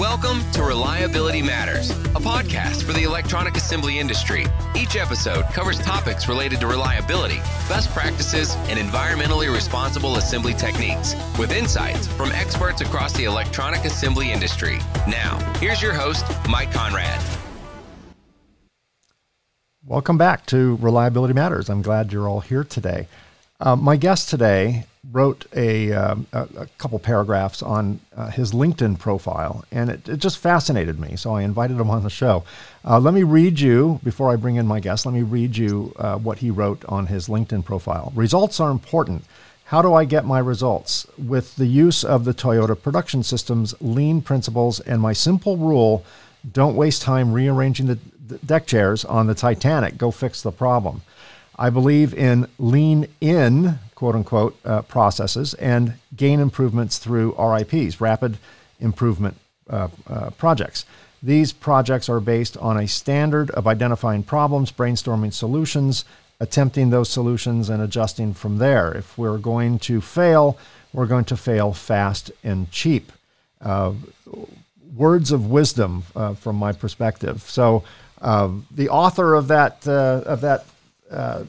Welcome to Reliability Matters, a podcast for the electronic assembly industry. Each episode covers topics related to reliability, best practices, and environmentally responsible assembly techniques with insights from experts across the electronic assembly industry. Now, here's your host, Mike Konrad. Welcome back to Reliability Matters. I'm glad you're all here today. Uh, my guest today wrote a, um, a, a, couple paragraphs on uh, his LinkedIn profile, and it, it, just fascinated me. So I invited him on the show. Uh, let me read you, before I bring in my guest, let me read you uh, what he wrote on his LinkedIn profile. Results are important. How do I get my results? With the use of the Toyota production system's lean principles and my simple rule don't waste time rearranging the deck chairs on the Titanic. Go fix the problem. I believe in lean in, quote unquote, uh, processes and gain improvements through RIPs, rapid improvement uh, uh, projects. These projects are based on a standard of identifying problems, brainstorming solutions, attempting those solutions, and adjusting from there. If we're going to fail, we're going to fail fast and cheap. Uh, words of wisdom uh, from my perspective. So, uh, the author of that of that uh,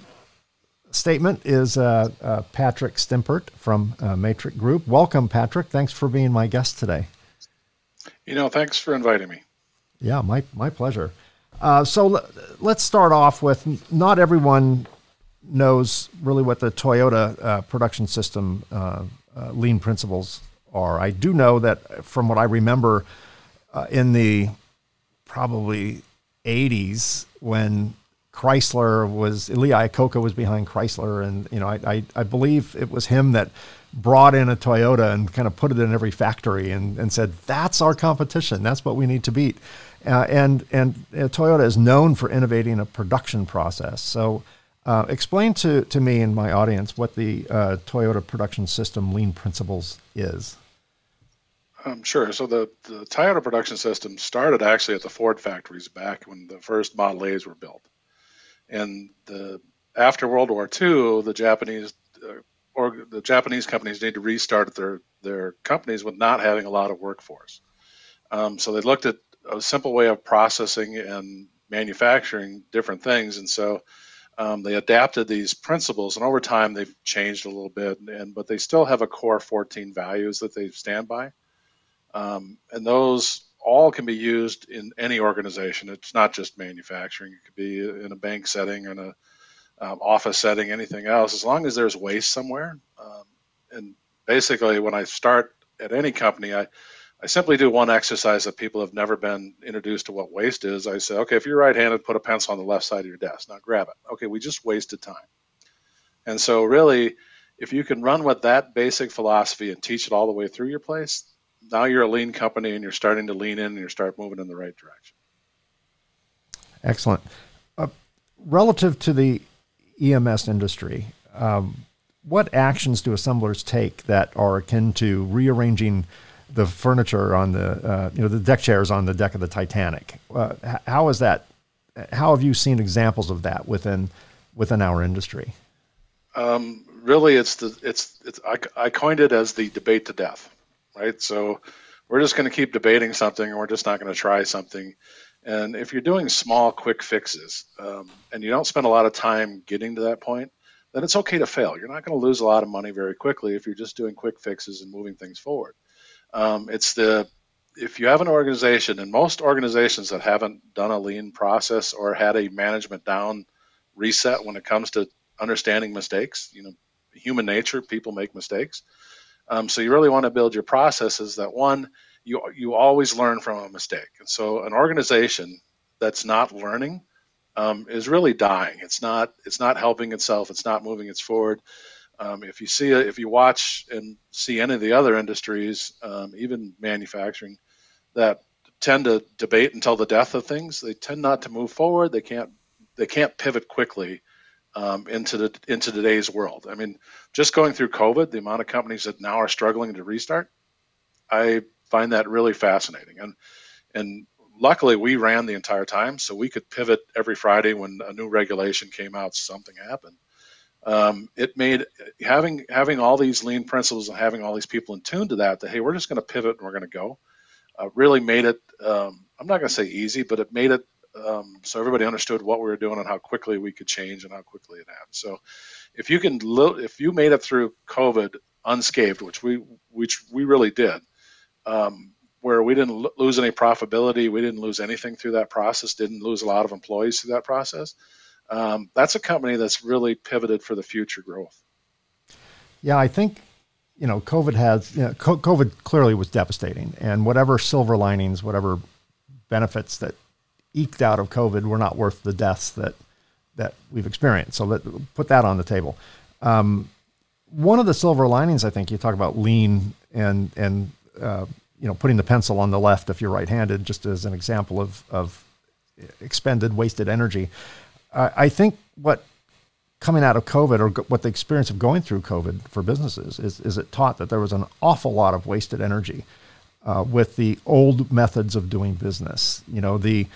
statement is uh, uh, Patrick Stimpert from uh, Matric Group. Welcome, Patrick. Thanks for being my guest today. You know, thanks for inviting me. Yeah, my, my pleasure. Uh, so l- let's start off with not everyone knows really what the Toyota uh, production system lean principles are. I do know that from what I remember in the probably 80s when Chrysler was Lee Iacocca was behind Chrysler, and you know I, I, I believe it was him that brought in a Toyota and kind of put it in every factory and, and said that's our competition, that's what we need to beat, uh, and and uh, Toyota is known for innovating a production process. So. Uh, explain to, to me and my audience what the uh, Toyota production system lean principles is. Um, sure. So the, the Toyota production system started actually at the Ford factories back when the first Model A's were built. And the after World War II, the Japanese uh, or the Japanese companies need to restart their their companies with not having a lot of workforce. Um, so they looked at a simple way of processing and manufacturing different things, and so um, they adapted these principles. And over time, they've changed a little bit, and but they still have a core 14 values that they stand by, um, and those all can be used in any organization. It's not just manufacturing. It could be in a bank setting, in a um, office setting, anything else. As long as there's waste somewhere, um, and basically, when I start at any company, I I simply do one exercise that people have never been introduced to what waste is. I say, okay, if you're right-handed, put a pencil on the left side of your desk. Now grab it. Okay, we just wasted time. And so, really, if you can run with that basic philosophy and teach it all the way through your place, now you're a lean company and you're starting to lean in and you start moving in the right direction. Excellent. Uh, relative to the EMS industry, um, what actions do assemblers take that are akin to rearranging the furniture on the uh, you know the deck chairs on the deck of the Titanic? Uh, how is that? How have you seen examples of that within within our industry? Um, really, it's the it's it's I, I coined it as the debate to death right? So we're just going to keep debating something and we're just not going to try something. And if you're doing small, quick fixes um, and you don't spend a lot of time getting to that point, then it's okay to fail. You're not going to lose a lot of money very quickly if you're just doing quick fixes and moving things forward. Um, it's the if you have an organization, and most organizations that haven't done a lean process or had a management down reset when it comes to understanding mistakes, you know, human nature, people make mistakes. Um, so you really want to build your processes that one, you you always learn from a mistake. And so an organization that's not learning um, is really dying. It's not it's not helping itself. It's not moving its forward. Um, if you see if you watch and see any of the other industries, um, even manufacturing, that tend to debate until the death of things, they tend not to move forward. They can't they can't pivot quickly um, into the into today's world. I mean, just going through COVID, the amount of companies that now are struggling to restart, I find that really fascinating. And and luckily, we ran the entire time, so we could pivot every Friday when a new regulation came out. Something happened. Um, it made having having all these lean principles and having all these people in tune to that. That hey, we're just going to pivot and we're going to go. uh, really made it. Um, I'm not going to say easy, but it made it um, so everybody understood what we were doing and how quickly we could change and how quickly it happened. So if you can, if you made it through COVID unscathed, which we which we really did, um, where we didn't lose any profitability, we didn't lose anything through that process, didn't lose a lot of employees through that process. Um, that's a company that's really pivoted for the future growth. Yeah, I think you know COVID has you know, COVID clearly was devastating, and whatever silver linings, whatever benefits that eked out of COVID were not worth the deaths that that we've experienced. So let put that on the table. Um, one of the silver linings, I think, you talk about lean and and uh, you know putting the pencil on the left if you're right-handed, just as an example of of expended, wasted energy. I, think what coming out of COVID or what the experience of going through COVID for businesses is, is it taught that there was an awful lot of wasted energy uh, with the old methods of doing business. You know, the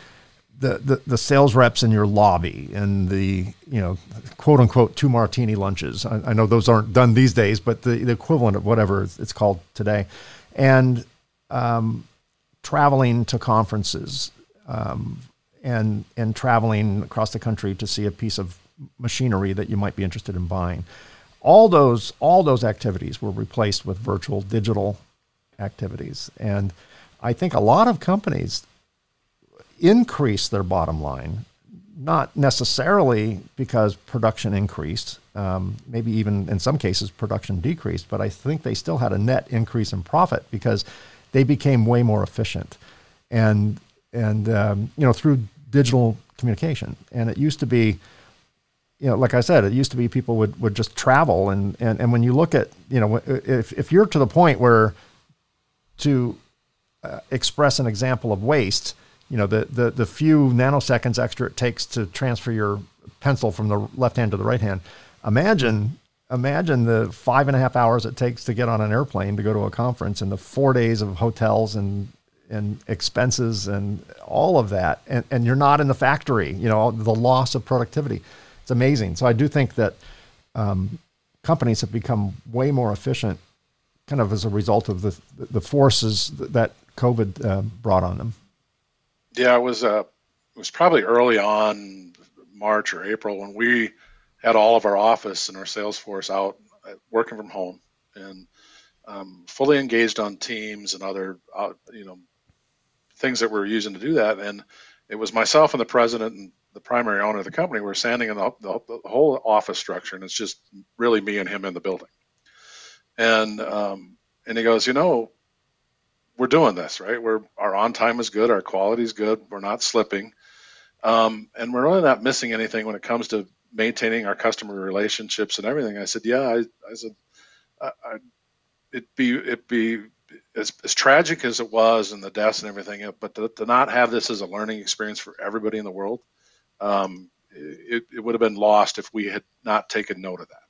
the, the, the sales reps in your lobby and the you know quote unquote two martini lunches. I, I know those aren't done these days, but the, the equivalent of whatever it's called today, and um, traveling to conferences um, and and traveling across the country to see a piece of machinery that you might be interested in buying. All those all those activities were replaced with virtual digital activities, and I think a lot of companies increase their bottom line, not necessarily because production increased, um, maybe even in some cases production decreased, but I think they still had a net increase in profit because they became way more efficient, and and um, you know through digital communication. And it used to be, you know, like I said, it used to be people would, would just travel, and and and when you look at, you know, if if you're to the point where to uh, express an example of waste you know, the, the, the few nanoseconds extra it takes to transfer your pencil from the left hand to the right hand. Imagine, imagine the five and a half hours it takes to get on an airplane to go to a conference and the four days of hotels and, and expenses and all of that. And, and you're not in the factory, you know, the loss of productivity. It's amazing. So I do think that um, companies have become way more efficient kind of as a result of the, the forces that COVID uh, brought on them. Yeah, it was uh, it was probably early on March or April when we had all of our office and our sales force out uh, working from home and um, fully engaged on Teams and other uh, you know things that we are using to do that. And it was myself and the president and the primary owner of the company were standing in the, the, the whole office structure, and it's just really me and him in the building. And um, and he goes, you know, we're doing this right. We're our on time is good, our quality is good, we're not slipping, um, and we're really not missing anything when it comes to maintaining our customer relationships and everything. I said, yeah, I, I said, I, I, it'd be it'd be as, as tragic as it was and the deaths and everything, but to, to, not have this as a learning experience for everybody in the world, um, it, it would have been lost if we had not taken note of that.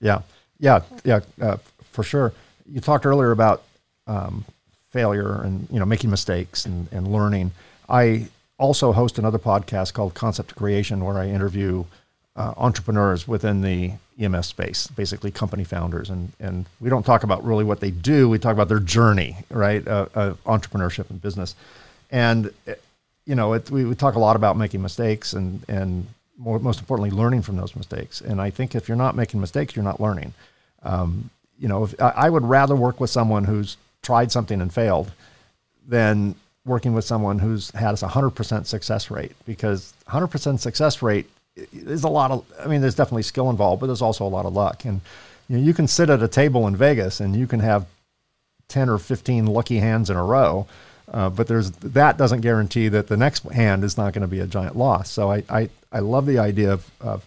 Yeah, yeah, yeah, uh, for sure. You talked earlier about um, failure and you know making mistakes and, and learning. I also host another podcast called Concept Creation where I interview uh, entrepreneurs within the EMS space, basically company founders, and and we don't talk about really what they do. We talk about their journey, right, uh, of entrepreneurship and business, and you know it, we, we talk a lot about making mistakes and and more, most importantly learning from those mistakes. And I think if you're not making mistakes, you're not learning. Um, you know, if, I, I would rather work with someone who's tried something and failed than working with someone who's had a 100% success rate because 100% success rate is a lot of i mean there's definitely skill involved but there's also a lot of luck. And you know you can sit at a table in vegas and you can have 10 or 15 lucky hands in a row uh, but there's that doesn't guarantee that the next hand is not going to be a giant loss. So i i, I love the idea of, of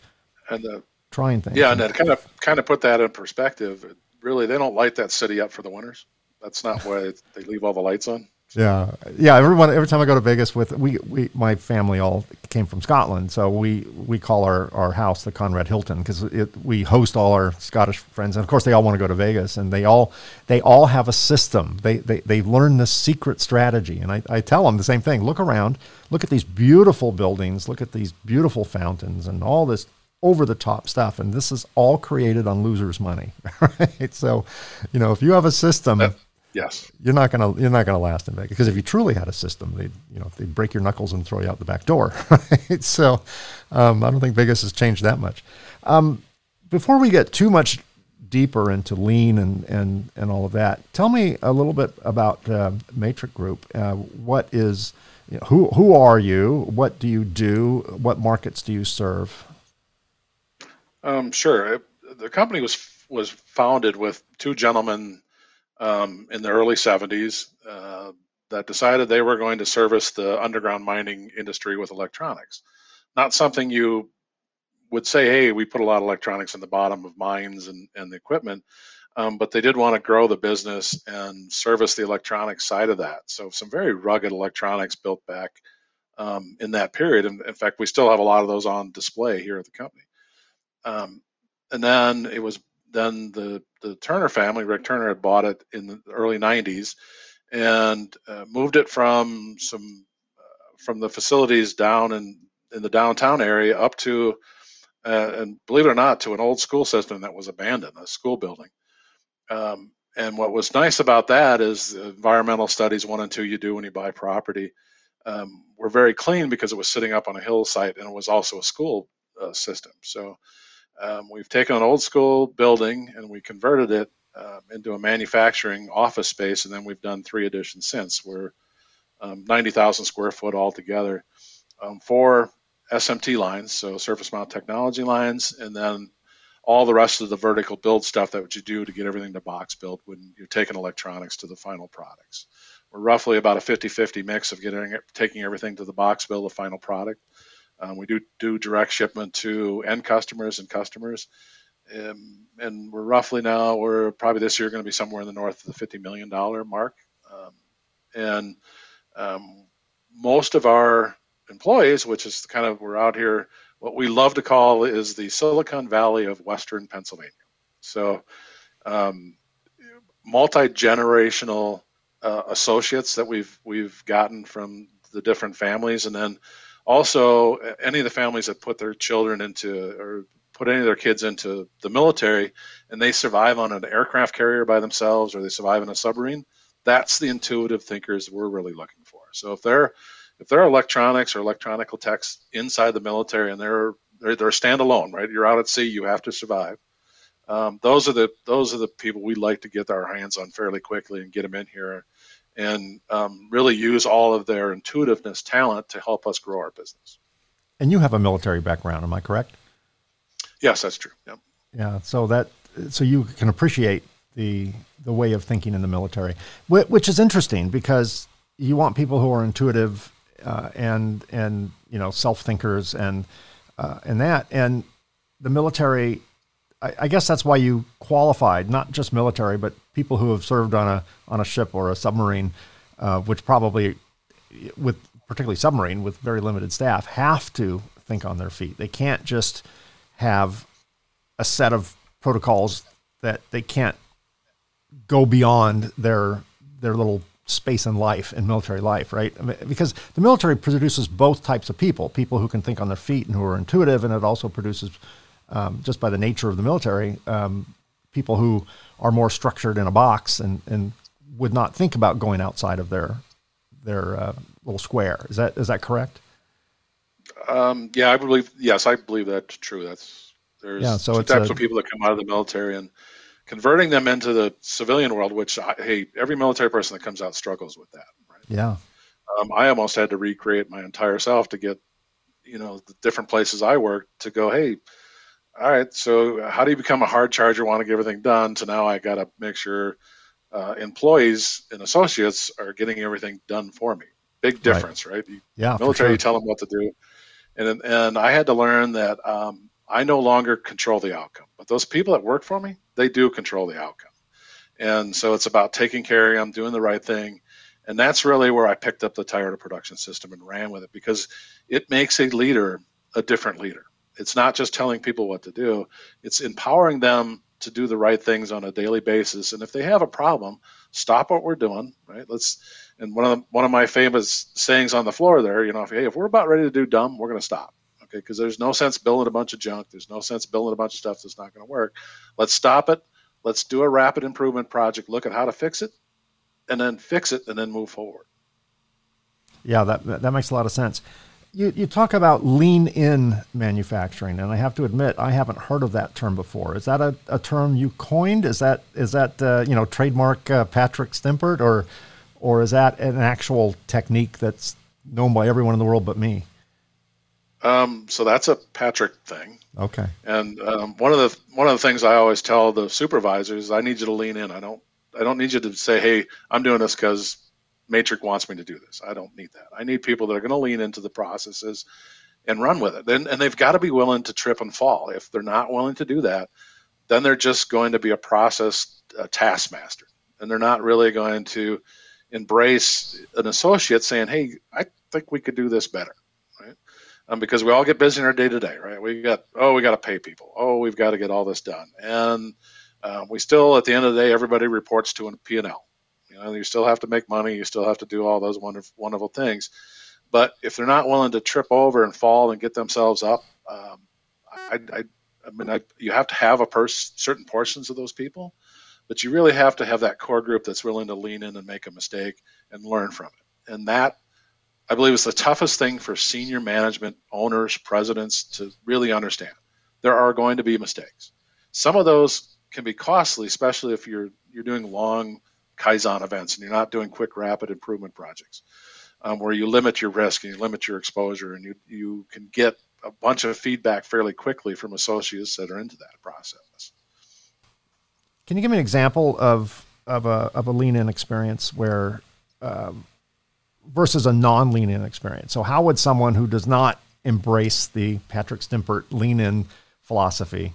and the, trying things. Yeah and to kind of kind of put that in perspective really they don't light that city up for the winners that's not why they leave all the lights on. Yeah, yeah. Everyone, every time I go to Vegas with we, we my family all came from Scotland, so we we call our, our house the Conrad Hilton because we host all our Scottish friends, and of course they all want to go to Vegas, and they all they all have a system. They they they've learned this secret strategy, and I, I tell them the same thing. Look around, look at these beautiful buildings, look at these beautiful fountains, and all this over the top stuff, and this is all created on losers' money, right? So, you know, if you have a system. Yes. You're not gonna you're not gonna last in Vegas because if you truly had a system, they'd you know they'd break your knuckles and throw you out the back door. Right? So um, I don't think Vegas has changed that much. Um, before we get too much deeper into lean and and and all of that, tell me a little bit about uh, Matric Group. Uh, what is you know, who who are you? What do you do? What markets do you serve? Um, sure. The company was was founded with two gentlemen um, in the early 70s uh, that decided they were going to service the underground mining industry with electronics. Not something you would say, hey, we put a lot of electronics in the bottom of mines and, and the equipment, um, but they did want to grow the business and service the electronics side of that. So some very rugged electronics built back um, in that period. And in fact, we still have a lot of those on display here at the company. Um, and then it was then the the Turner family, Rick Turner, had bought it in the early '90s and uh, moved it from some uh, from the facilities down in in the downtown area up to uh, and believe it or not to an old school system that was abandoned, a school building. Um, and what was nice about that is environmental studies one and two you do when you buy property um, were very clean because it was sitting up on a hill site and it was also a school uh, system. So um, we've taken an old school building and we converted it uh, into a manufacturing office space, and then we've done three additions since. We're um, 90,000 square foot altogether. Um, four SMT lines, so surface mount technology lines, and then all the rest of the vertical build stuff that you do to get everything to box build when you're taking electronics to the final products. We're roughly about a 50-50 mix of getting taking everything to the box build, the final product, um, we do do direct shipment to end customers and customers. Um, and we're roughly now, we're probably this year going to be somewhere in the north of the $50 million mark. Um, and um, most of our employees, which is kind of, we're out here, what we love to call is the Silicon Valley of Western Pennsylvania. So, um, multi generational uh, associates that we've we've gotten from the different families, and then also any of the families that put their children into or put any of their kids into the military and they survive on an aircraft carrier by themselves or they survive in a submarine that's the intuitive thinkers we're really looking for. So if they're if they're electronics or electronical techs inside the military and they're they're, they're standalone right? You're out at sea you have to survive. Um, those are the those are the people we like to get our hands on fairly quickly and get them in here and um, really use all of their intuitiveness talent to help us grow our business. And you have a military background, am I correct? Yes, that's true. Yep. Yeah. So that so you can appreciate the the way of thinking in the military, which is interesting because you want people who are intuitive uh, and and you know self thinkers and uh, and that and the military I, I, guess that's why you qualified, not just military, but people who have served on a on a ship or a submarine, uh, which probably, with particularly submarine with very limited staff, have to think on their feet. They can't just have a set of protocols that they can't go beyond their their little space in life in military life, right? I mean, because the military produces both types of people: people who can think on their feet and who are intuitive, and it also produces um, just by the nature of the military, um, people who are more structured in a box and, and would not think about going outside of their their uh, little square. Is that is that correct? Um, yeah, I believe. Yes, I believe that's true. That's there's yeah, so two types a, of people that come out of the military and converting them into the civilian world. Which I, hey, every military person that comes out struggles with that. Right? Yeah. Um, I almost had to recreate my entire self to get, you know, the different places I worked to go. Hey, all right, so how do you become a hard charger, want to get everything done? So now I got to make sure uh, employees and associates are getting everything done for me. Big difference, right? right? You, yeah, military, sure. you tell them what to do, and and I had to learn that um, I no longer control the outcome, but those people that work for me, they do control the outcome, and so it's about taking care of them, doing the right thing, and that's really where I picked up the Toyota production system and ran with it because it makes a leader a different leader it's not just telling people what to do, it's empowering them to do the right things on a daily basis. And if they have a problem, stop what we're doing, right? Let's and one of the, one of my famous sayings on the floor there, you know, if hey, if we're about ready to do dumb, we're going to stop. Okay, because there's no sense building a bunch of junk. There's no sense building a bunch of stuff that's not going to work. Let's stop it. Let's do a rapid improvement project. Look at how to fix it, and then fix it and then move forward. Yeah, that that makes a lot of sense. You, you talk about lean in manufacturing, and I have to admit I haven't heard of that term before. Is that a, a term you coined? Is that is that uh, you know trademark uh, Patrick Stimpert, or or is that an actual technique that's known by everyone in the world but me? Um, so that's a Patrick thing. Okay. And um, one of the one of the things I always tell the supervisors is I need you to lean in. I don't I don't need you to say, "Hey, I'm doing this because Matric wants me to do this." I don't need that. I need people that are going to lean into the processes and run with it. And, and they've got to be willing to trip and fall. If they're not willing to do that, then they're just going to be a process a taskmaster, and they're not really going to embrace an associate saying, "Hey, I think we could do this better." Um, because we all get busy in our day to day, right? We got oh, we got to pay people. Oh, we've got to get all this done, and uh, we still, at the end of the day, everybody reports to a P&L. You know, you still have to make money. You still have to do all those wonderful, wonderful things. But if they're not willing to trip over and fall and get themselves up, um, I, I, I, mean, I, you have to have a pers- certain portions of those people, but you really have to have that core group that's willing to lean in and make a mistake and learn from it. And that, I believe, is the toughest thing for senior management, owners, presidents to really understand. There are going to be mistakes. Some of those can be costly, especially if you're you're doing long Kaizen events and you're not doing quick, rapid improvement projects, um, where you limit your risk and you limit your exposure, and you you can get a bunch of feedback fairly quickly from associates that are into that process. Can you give me an example of of a of a lean in experience where um, versus a non lean in experience? So how would someone who does not embrace the Patrick Stimpert lean in philosophy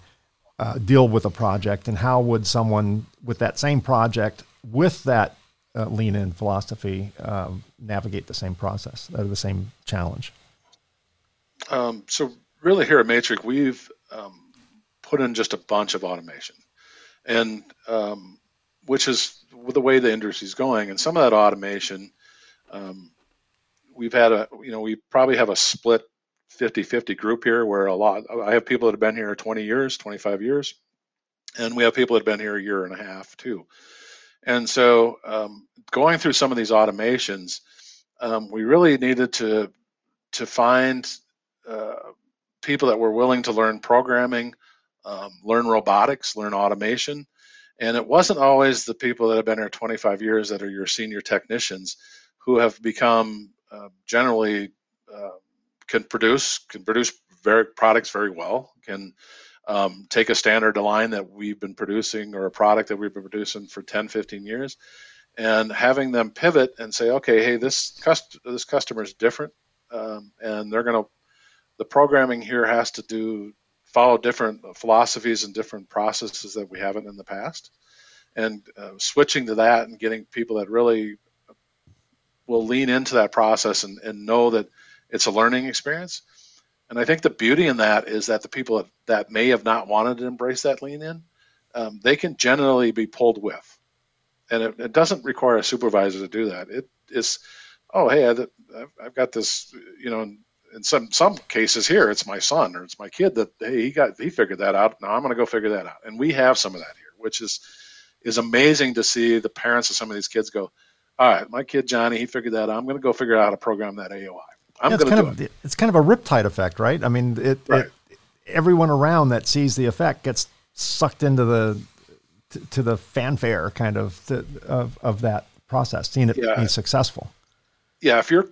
uh, deal with a project, and how would someone with that same project with that uh, lean in philosophy um, navigate the same process or the same challenge? Um, so really here at Matric, we've um, put in just a bunch of automation, and um, which is the way the industry is going. And some of that automation, um, we've had a you know we probably have a split 50-50 group here where a lot i have people that have been here 20 years 25 years and we have people that have been here a year and a half too and so um, going through some of these automations um, we really needed to to find uh, people that were willing to learn programming um, learn robotics learn automation. And it wasn't always the people that have been here 25 years that are your senior technicians who have become uh, generally uh, can produce can produce very products very well can um, take a standard line that we've been producing or a product that we've been producing for 10 15 years and having them pivot and say okay hey this cust- this customer is different um, and they're going to the programming here has to do follow different philosophies and different processes that we haven't in the past and uh, switching to that and getting people that really will lean into that process and, and know that it's a learning experience. And I think the beauty in that is that the people that may have not wanted to embrace that lean in, um, they can generally be pulled with. And it, it, doesn't require a supervisor to do that. It is, oh, hey, I, I've got this, you know, in some some cases here, it's my son or it's my kid that hey, he got he figured that out. Now I'm going to go figure that out. And we have some of that here, which is is amazing to see the parents of some of these kids go, all right, my kid Johnny, he figured that out. I'm going to go figure out how to program that AOI. I'm yeah, to do of, it. It's kind of a riptide effect, right? I mean, it, right. it, everyone around that sees the effect gets sucked into the to, to the fanfare kind of of of that process, seeing it yeah. be successful. Yeah, if you're,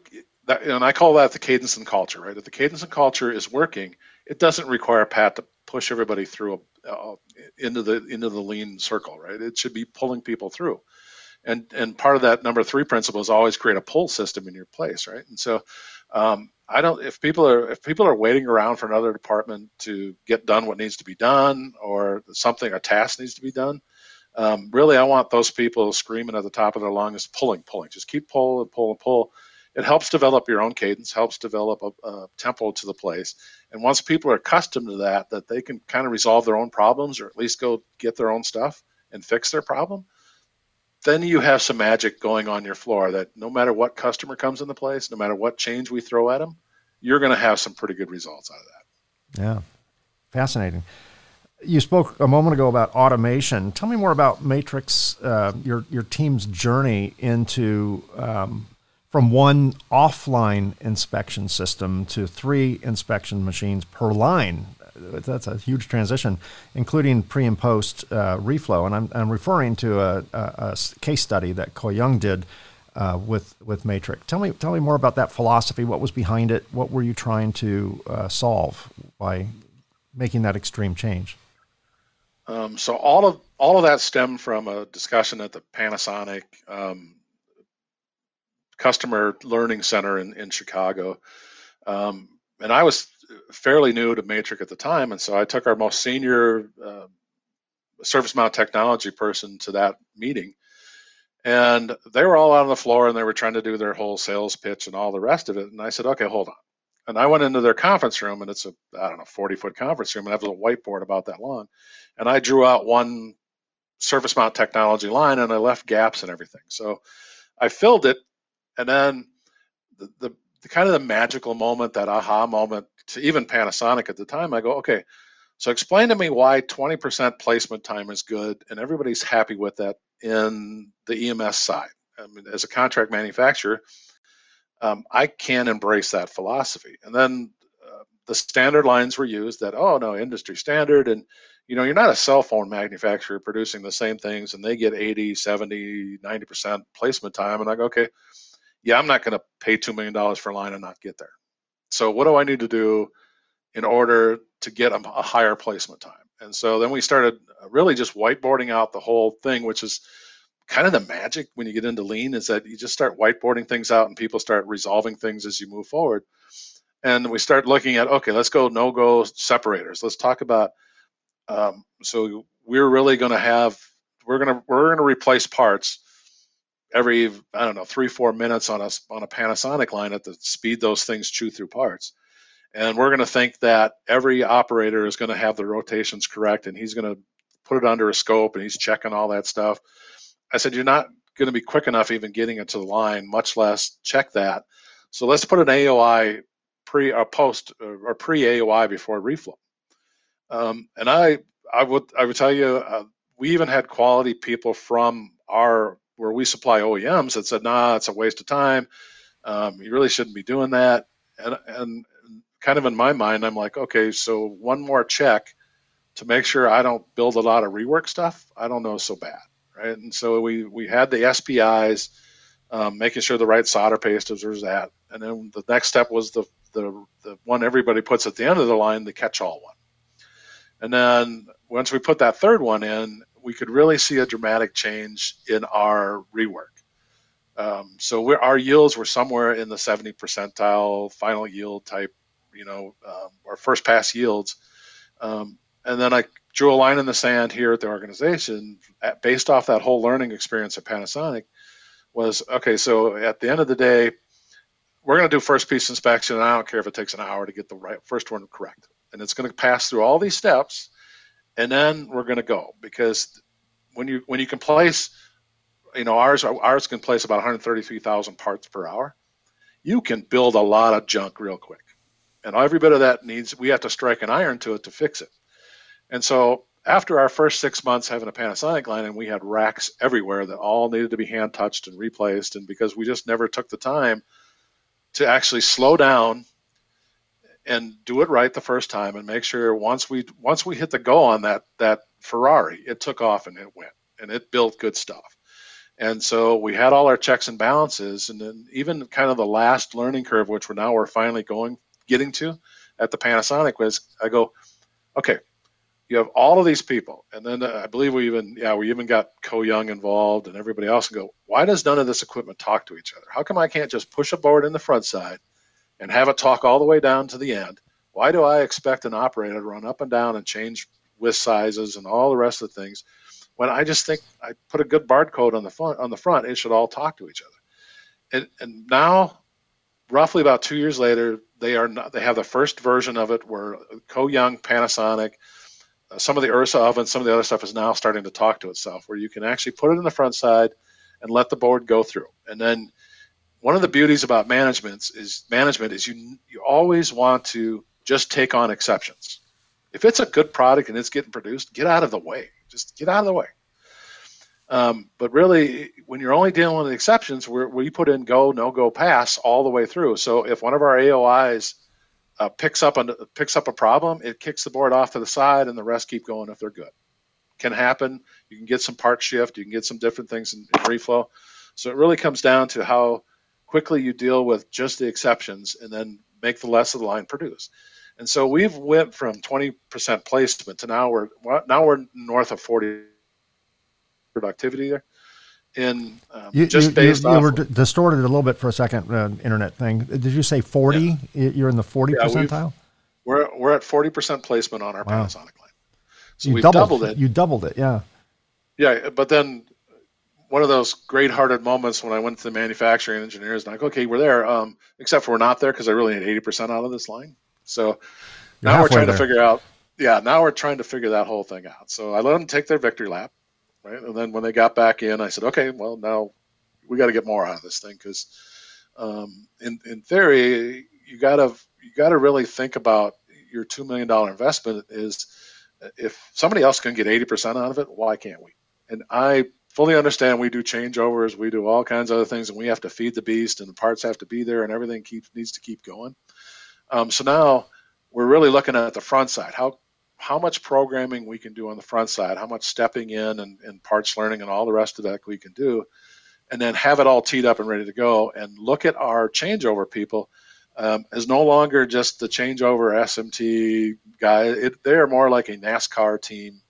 that, and I call that the cadence and culture, right? If the cadence and culture is working, it doesn't require Pat to push everybody through a, uh, into the into the lean circle, right? It should be pulling people through and and part of that number three principle is always create a pull system in your place right and so um, I don't. If people are if people are waiting around for another department to get done what needs to be done, or something a task needs to be done, um, really I want those people screaming at the top of their lungs, pulling, pulling. Just keep pulling, pull, and pull. It helps develop your own cadence, helps develop a, a tempo to the place. And once people are accustomed to that, that they can kind of resolve their own problems, or at least go get their own stuff and fix their problem then you have some magic going on your floor that no matter what customer comes in the place, no matter what change we throw at them, you're going to have some pretty good results out of that. Yeah, fascinating. you spoke a moment ago about automation. Tell me more about Matric, uh, your your team's journey into um, from one offline inspection system to three inspection machines per line. That's a huge transition, including pre and post uh, reflow. And I'm, I'm referring to a, a, a case study that Koh Young did uh, with with Matric. Tell me tell me more about that philosophy. What was behind it? What were you trying to uh, solve by making that extreme change? Um, so all of all of that stemmed from a discussion at the Panasonic um, Customer Learning Center in in Chicago, um, and I was fairly new to Matric at the time, and so I took our most senior uh, surface mount technology person to that meeting, and they were all on the floor and they were trying to do their whole sales pitch and all the rest of it. And I said, okay, hold on. And I went into their conference room and it's a, I don't know, 40 foot conference room and I have a whiteboard about that long. And I drew out one surface mount technology line and I left gaps and everything. So I filled it. And then the, the, the kind of the magical moment, that aha moment to even Panasonic at the time, I go, okay, so explain to me why 20% placement time is good and everybody's happy with that in the EMS side. I mean, as a contract manufacturer, um, I can embrace that philosophy. And then uh, the standard lines were used that, oh, no, industry standard. And, you know, you're not a cell phone manufacturer producing the same things and they get 80, 70, 90% placement time. And I go, okay, yeah, I'm not going to pay $2 million for a line and not get there. So what do I need to do in order to get a, a higher placement time. And so then we started really just whiteboarding out the whole thing, which is kind of the magic when you get into lean is that you just start whiteboarding things out and people start resolving things as you move forward. And we start looking at okay, let's go no go separators. Let's talk about. Um, so we're really going to have we're going to we're going to replace parts every I don't know three four minutes on a on a Panasonic line at the speed those things chew through parts. And we're going to think that every operator is going to have the rotations correct and he's going to put it under a scope and he's checking all that stuff. I said you're not going to be quick enough even getting it to the line much less check that. So let's put an aoi pre or post or pre aoi before reflow. Um, and i i would i would tell you uh, we even had quality people from our where we supply oems that said nah it's a waste of time um, you really shouldn't be doing that and, and kind of in my mind, I'm like, okay, so one more check to make sure I don't build a lot of rework stuff. I don't know so bad, right? And so we we had the SPIs, um, making sure the right solder paste was at, and then the next step was the the the one everybody puts at the end of the line, the catch-all one. And then once we put that third one in, we could really see a dramatic change in our rework. Um, so our yields were somewhere in the 70 percentile final yield type you know, um, our first pass yields. Um, and then I drew a line in the sand here at the organization at, based off that whole learning experience at Panasonic was okay. So at the end of the day, we're going to do first piece inspection, and I don't care if it takes an hour to get the right first one correct. And it's going to pass through all these steps, and then we're going to go because when you when you can place, you know, ours ours can place about 133,000 parts per hour. You can build a lot of junk real quick and every bit of that needs we have to strike an iron to it to fix it. And so after our first six months having a Panasonic line, and we had racks everywhere that all needed to be hand touched and replaced, and because we just never took the time to actually slow down and do it right the first time, and make sure once we once we hit the go on that that Ferrari, it took off and it went, and it built good stuff. And so we had all our checks and balances, and then even kind of the last learning curve, which we're now we're finally going getting to at the Panasonic was I go, okay, you have all of these people, and then I believe we even yeah we even got Koh Young involved and everybody else and go, why does none of this equipment talk to each other? How come I can't just push a board in the front side and have it talk all the way down to the end? Why do I expect an operator to run up and down and change width sizes and all the rest of the things when I just think I put a good barcode on the front on the front, it should all talk to each other. And, and now, roughly about two years later, they are not, they have the first version of it where Koh Young, Panasonic, uh, some of the Ersa oven, some of the other stuff is now starting to talk to itself, where you can actually put it in the front side and let the board go through. And then one of the beauties about management is management is you you always want to just take on exceptions. If it's a good product and it's getting produced, get out of the way. Just get out of the way. Um, but really, when you're only dealing with exceptions, we put in go, no go, pass all the way through. So if one of our AOIs uh, picks up a picks up a problem, it kicks the board off to the side, and the rest keep going if they're good. Can happen. You can get some part shift. You can get some different things in, in reflow. So it really comes down to how quickly you deal with just the exceptions, and then make the rest of the line produce. And so we've went from 20% placement to now we're now we're north of 40 productivity there. In um, you, just you, based you, you were distorted a little bit for a second. Uh, internet thing. Did you say 40? Yeah. You're in the 40 yeah, percentile. We're we're at 40% placement on our wow. Panasonic line. So we doubled, doubled it. You doubled it. Yeah. Yeah, but then one of those great-hearted moments when I went to the manufacturing engineers and like, okay, we're there, um, except for we're not there because I really need 80% out of this line. So You're now we're trying there. to figure out. Yeah, now we're trying to figure that whole thing out. So I let them take their victory lap right? And then when they got back in, I said, okay, well now we got to get more out of this thing because um, in in theory you gotta you gotta really think about your two million dollar investment is if somebody else can get 80% out of it, why can't we? And I fully understand we do changeovers, we do all kinds of other things, and we have to feed the beast, and the parts have to be there, and everything keeps needs to keep going. Um, so now we're really looking at the front side. How how much programming we can do on the front side, how much stepping in and, and parts learning and all the rest of that we can do, and then have it all teed up and ready to go. And look at our changeover people um, as no longer just the changeover SMT guy. It, they are more like a NASCAR team.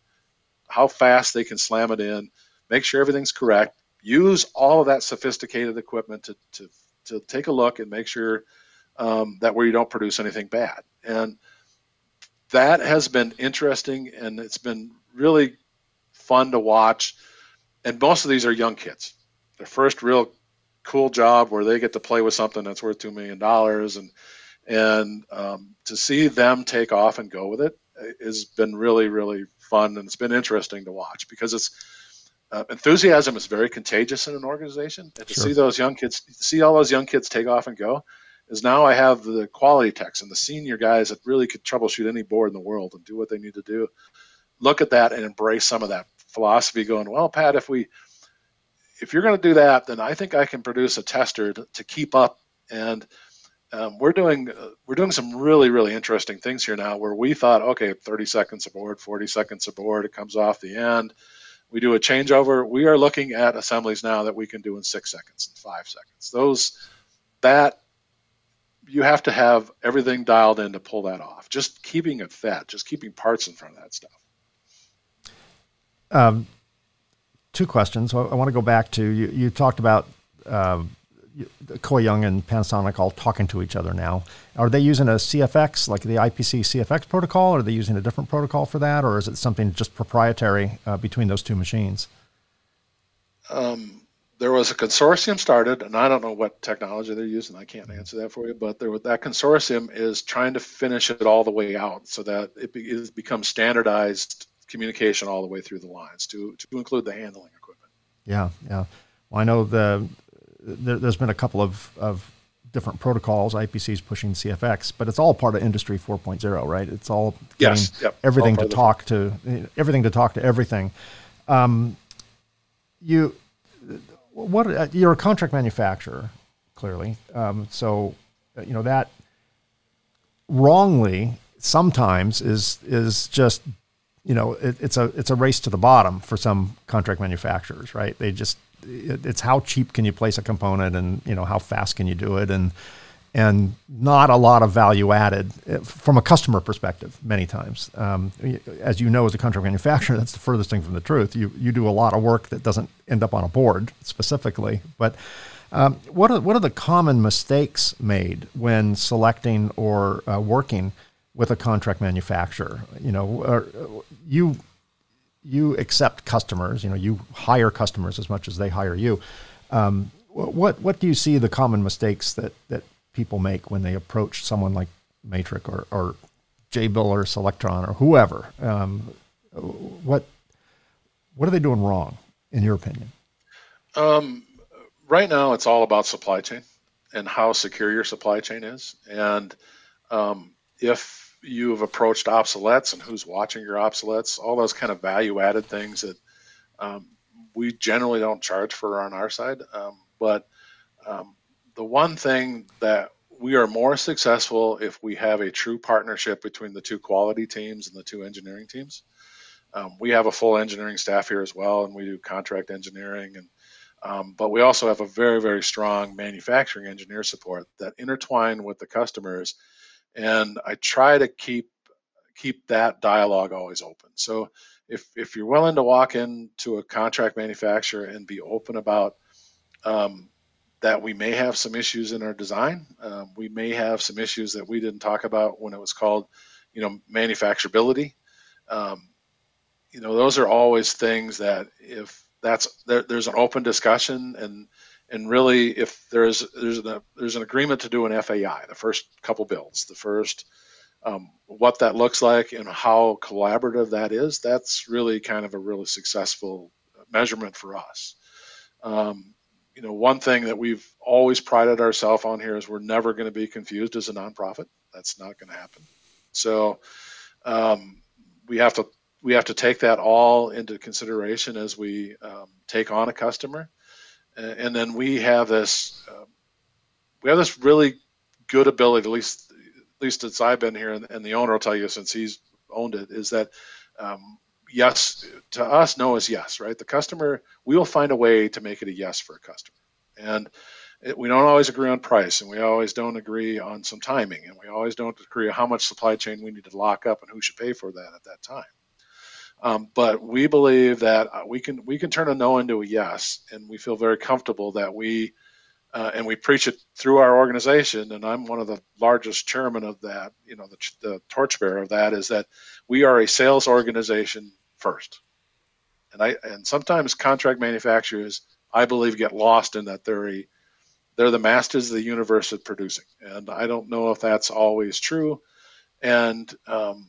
How fast they can slam it in, make sure everything's correct, use all of that sophisticated equipment to, to, to take a look and make sure um, that where you don't produce anything bad. And that has been interesting and it's been really fun to watch. And most of these are young kids. Their first real cool job where they get to play with something that's worth two million dollars, and and um, to see them take off and go with it has been really really fun, and it's been interesting to watch because it's uh, enthusiasm is very contagious in an organization, and to sure. see those young kids, see all those young kids take off and go, is now I have the quality techs and the senior guys that really could troubleshoot any board in the world and do what they need to do. Look at that and embrace some of that philosophy. Going, well, Pat, if we if you're going to do that, then I think I can produce a tester to, to keep up. And um, we're doing uh, we're doing some really really interesting things here now. Where we thought, okay, 30 seconds aboard, 40 seconds aboard, it comes off the end. We do a changeover. We are looking at assemblies now that we can do in six seconds and five seconds. Those that you have to have everything dialed in to pull that off. Just keeping it fed, just keeping parts in front of that stuff. Um, two questions. I want to go back to you. You talked about uh, Koh Young and Panasonic all talking to each other now. Are they using a CFX, like the IPC CFX protocol, or are they using a different protocol for that, or is it something just proprietary uh, between those two machines? Um, there was a consortium started, and I don't know what technology they're using. I can't answer that for you, but there that consortium is trying to finish it all the way out so that it, be, it becomes standardized communication all the way through the lines to to include the handling equipment. Yeah, yeah. Well, I know the there, has been a couple of of different protocols. IPC is pushing CFX, but it's all part of Industry 4.0, right? It's all yes, yep, everything to talk to everything to talk to everything. Um, you what you're a contract manufacturer, clearly. Um, so, uh, you know that wrongly sometimes is is just you know it, it's a it's a race to the bottom for some contract manufacturers, right? They just it's how cheap can you place a component, and you know how fast can you do it, and and not a lot of value added eh, from a customer perspective many times. Um, as you know, as a contract manufacturer, that's the furthest thing from the truth. You, you do a lot of work that doesn't end up on a board specifically. But um, what, are, what are the common mistakes made when selecting or uh, working with a contract manufacturer? You know, you, you accept customers, you know, you hire customers as much as they hire you. Um, what, what do you see the common mistakes that, that people make when they approach someone like Matric or, or Jabil or Solectron or whoever. Um, what what are they doing wrong, in your opinion? Um, right now, it's all about supply chain and how secure your supply chain is. And um, if you have approached obsoletes and who's watching your obsoletes, all those kind of value added things that um, we generally don't charge for on our side. Um, but um, the one thing that we are more successful if we have a true partnership between the two quality teams and the two engineering teams. Um, we have a full engineering staff here as well, and we do contract engineering and um, but we also have a very, very strong manufacturing engineer support that intertwine with the customers, and I try to keep keep that dialogue always open. So if if you're willing to walk into a contract manufacturer and be open about um, that we may have some issues in our design, um, we may have some issues that we didn't talk about when it was called, you know, manufacturability. Um, you know, those are always things that if that's there, there's an open discussion and and really if there's there's an there's an agreement to do an FAI the first couple builds the first um, what that looks like and how collaborative that is that's really kind of a really successful measurement for us. Um, you know one thing that we've always prided ourselves on here is we're never going to be confused as a nonprofit. That's not going to happen. So um, we have to we have to take that all into consideration as we um, take on a customer, and, then we have this uh, we have this really good ability, at least at least since I've been here, and, and the owner will tell you since he's owned it, is that um, yes to us, no is yes, right? The customer, we will find a way to make it a yes for a customer, and it, we don't always agree on price, and we always don't agree on some timing, and we always don't agree on how much supply chain we need to lock up and who should pay for that at that time. Um, but we believe that uh, we can we can turn a no into a yes, and we feel very comfortable that we uh, and we preach it through our organization. And I'm one of the largest chairman of that. You know, the, the torchbearer of that is that we are a sales organization first. And I and sometimes contract manufacturers, I believe, get lost in that they're they're the masters of the universe at producing, and I don't know if that's always true. And um,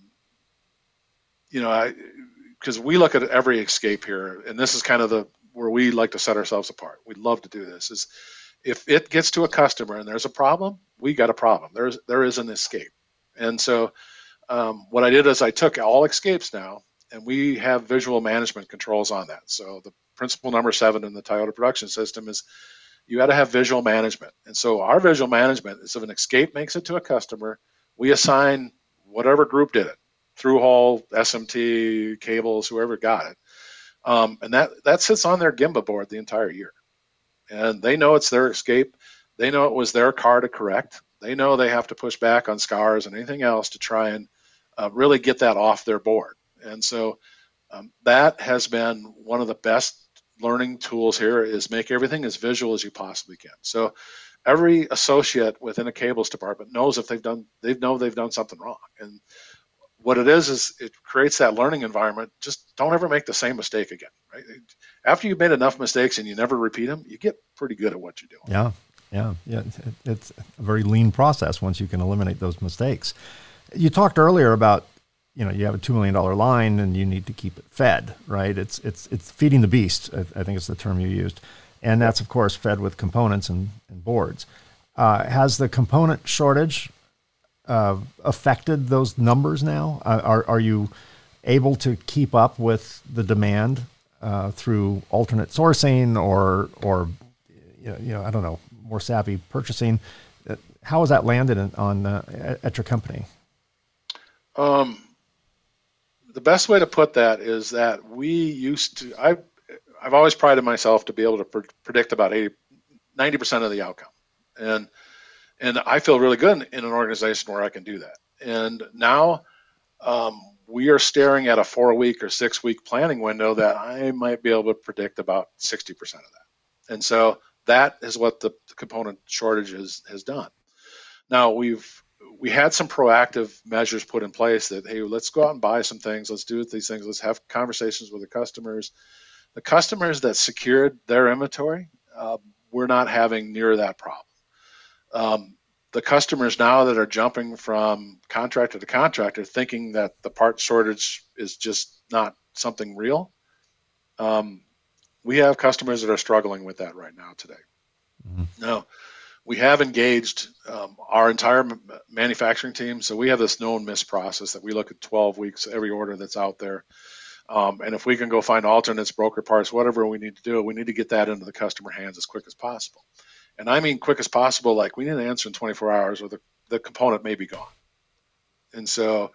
you know, I because we look at every escape here, and this is kind of the where we like to set ourselves apart. We love to do this. Is if it gets to a customer and there's a problem, we got a problem. There's there is an escape, and so um, what I did is I took all escapes now, and we have visual management controls on that. So the principle number seven in the Toyota production system is you got to have visual management, and so our visual management is if an escape makes it to a customer, we assign whatever group did it through hole, SMT, cables, whoever got it. Um, and that, that sits on their Gemba board the entire year. And they know it's their escape. They know it was their car to correct. They know they have to push back on scars and anything else to try and uh, really get that off their board. And so um, that has been one of the best learning tools here is make everything as visual as you possibly can. So every associate within a cables department knows if they've done they know they've done something wrong. And what it is is it creates that learning environment. Just don't ever make the same mistake again. Right? After you've made enough mistakes and you never repeat them, you get pretty good at what you're doing. Yeah, yeah, yeah. It's a very lean process once you can eliminate those mistakes. You talked earlier about you know you have a two million dollar line and you need to keep it fed. Right? It's it's it's feeding the beast. I, think it's the term you used, and that's of course fed with components and, and boards. Uh, has the component shortage uh, affected those numbers now? Uh, are, are you able to keep up with the demand uh, through alternate sourcing or, or you know, I don't know, more savvy purchasing? Uh, how has that landed in, on uh, at your company? Um, the best way to put that is that we used to. I I've always prided myself to be able to pre- predict about 80, 90% of the outcome, and and I feel really good in an organization where I can do that. And now um, we are staring at a four week or six week planning window that I might be able to predict about 60% of that. And so that is what the component shortage has, has done. Now we've we had some proactive measures put in place that hey let's go out and buy some things let's do these things let's have conversations with the customers the customers that secured their inventory uh, we're not having near that problem um, the customers now that are jumping from contractor to contractor thinking that the part shortage is just not something real um, we have customers that are struggling with that right now today mm-hmm. now we have engaged um, our entire manufacturing team. So we have this known miss process that we look at 12 weeks every order that's out there. Um, and if we can go find alternates, broker parts, whatever we need to do, we need to get that into the customer hands as quick as possible. And I mean quick as possible, like we need an answer in 24 hours or the, the component may be gone. And so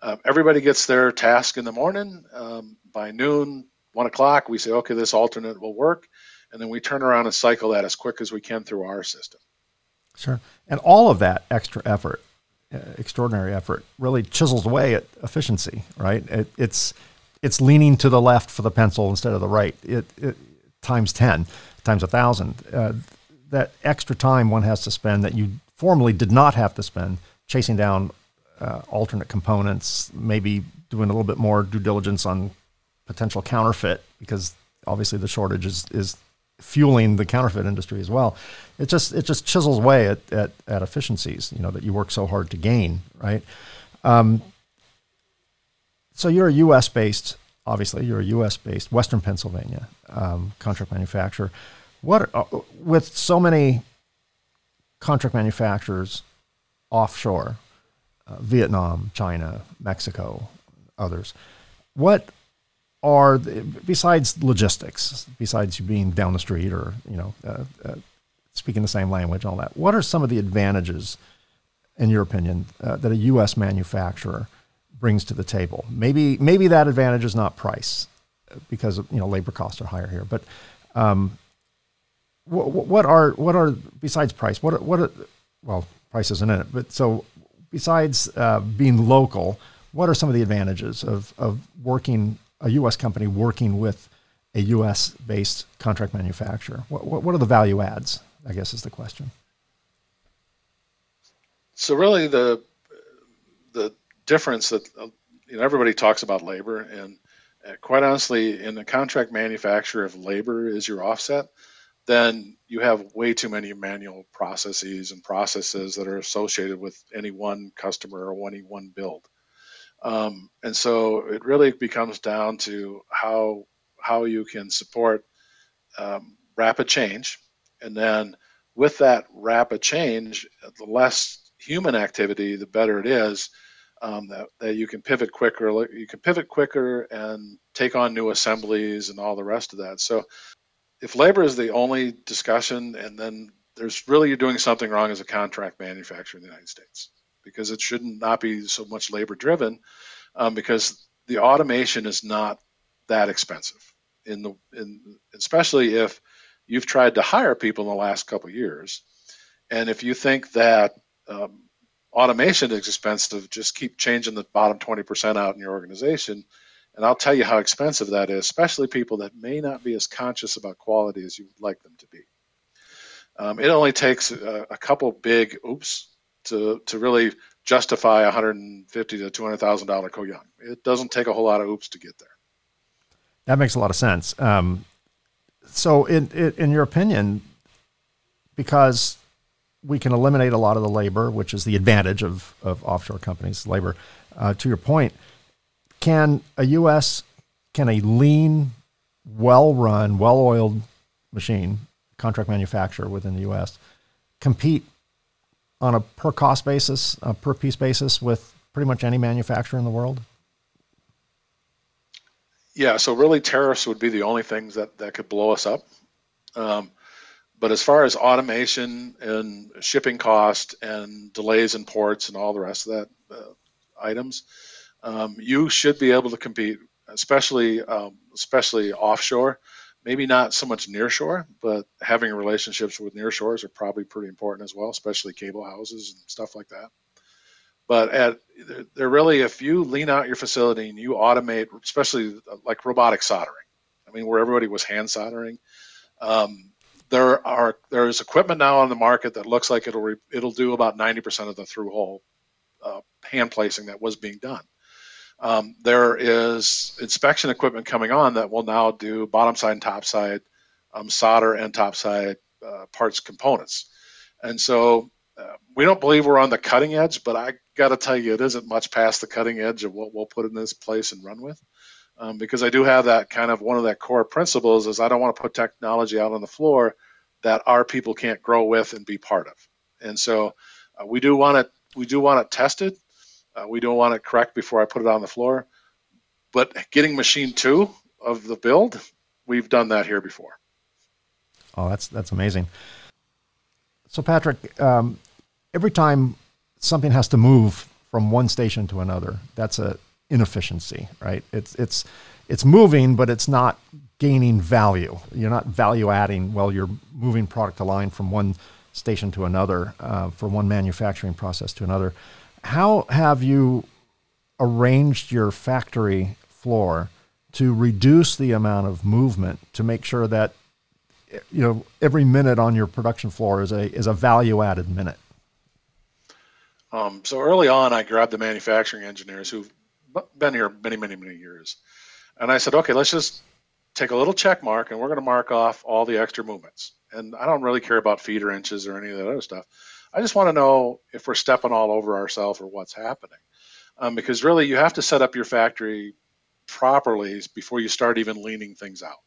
uh, everybody gets their task in the morning. Um, by noon, one o'clock, we say, okay, this alternate will work. And then we turn around and cycle that as quick as we can through our system. Sure. And all of that extra effort, uh, extraordinary effort, really chisels away at efficiency, right? It, it's it's leaning to the left for the pencil instead of the right. It, it times ten, times a thousand. Uh, that extra time one has to spend that you formerly did not have to spend chasing down uh, alternate components, maybe doing a little bit more due diligence on potential counterfeit because obviously the shortage is, is fueling the counterfeit industry as well. It just it just chisels away at, at, at efficiencies, you know, that you work so hard to gain, right? Um, so you're a U.S. based, obviously you're a U.S. based Western Pennsylvania um, contract manufacturer. What uh, with so many contract manufacturers offshore, uh, Vietnam, China, Mexico, others. What are the, besides logistics, besides you being down the street or you know uh, uh, speaking the same language, all that? What are some of the advantages, in your opinion, uh, that a U.S. manufacturer brings to the table? Maybe maybe that advantage is not price, because you know labor costs are higher here. But um, what, what are what are besides price? What are, what are, well price isn't in it, but so besides uh, being local, what are some of the advantages of of working a U.S. company working with a U.S. based contract manufacturer? What, what, what are the value adds? I guess is the question. So really, the the difference that uh, you know everybody talks about labor, and uh, quite honestly, in the contract manufacturer, if labor is your offset, then you have way too many manual processes and processes that are associated with any one customer or any one build. Um, and so it really becomes down to how how you can support um, rapid change, and then with that rapid change, the less human activity, the better it is. Um, that, that you can pivot quicker, you can pivot quicker and take on new assemblies and all the rest of that. So, if labor is the only discussion, and then there's really you're doing something wrong as a contract manufacturer in the United States because it shouldn't not be so much labor driven um, because the automation is not that expensive. In the in especially if you've tried to hire people in the last couple years and if you think that um, automation is expensive just keep changing the bottom 20% out in your organization and i'll tell you how expensive that is especially people that may not be as conscious about quality as you would like them to be um, it only takes a, a couple big oops to to really justify a 150 to 200 thousand dollar Koh Young. It doesn't take a whole lot of oops to get there. That makes a lot of sense. Um, so, in, in your opinion, because we can eliminate a lot of the labor, which is the advantage of, of offshore companies' labor. Uh, to your point, can a U.S. can a lean, well-run, well-oiled machine contract manufacturer within the U.S. compete on a per cost basis, a per piece basis with pretty much any manufacturer in the world? Yeah, so really tariffs would be the only things that, that could blow us up. Um, but as far as automation and shipping cost and delays in ports and all the rest of that uh, items, um, you should be able to compete, especially um, especially offshore maybe not so much nearshore, but having relationships with nearshores are probably pretty important as well, especially cable houses and stuff like that. But at they're really, if you lean out your facility and you automate, especially like robotic soldering, I mean, where everybody was hand soldering, um, there are there is equipment now on the market that looks like it'll re, it'll do about 90% of the through hole uh, hand placing that was being done. Um, there is inspection equipment coming on that will now do bottom side and top side um, solder and top side uh, parts components. And so uh, we don't believe we're on the cutting edge, but I got to tell you, it isn't much past the cutting edge of what we'll put in this place and run with. Um, because I do have that kind of one of that core principles is I don't want to put technology out on the floor that our people can't grow with and be part of. And so uh, we do want it. We do want it tested. Uh, we don't want it correct before I put it on the floor. But getting machine two of the build, we've done that here before. Oh, that's that's amazing. So, Patrick, um, every time something has to move from one station to another, that's a inefficiency, right? It's it's it's moving, but it's not gaining value. You're not value adding while you're moving product to line from one station to another, uh, from one manufacturing process to another. How have you arranged your factory floor to reduce the amount of movement to make sure that you know every minute on your production floor is a is a value added minute? Um, so early on, I grabbed the manufacturing engineers who've been here many, many, many years, and I said, okay, let's just take a little check mark, and we're going to mark off all the extra movements. And I don't really care about feet or inches or any of that other stuff. I just want to know if we're stepping all over ourselves or what's happening. Um, because really, you have to set up your factory properly before you start even leaning things out.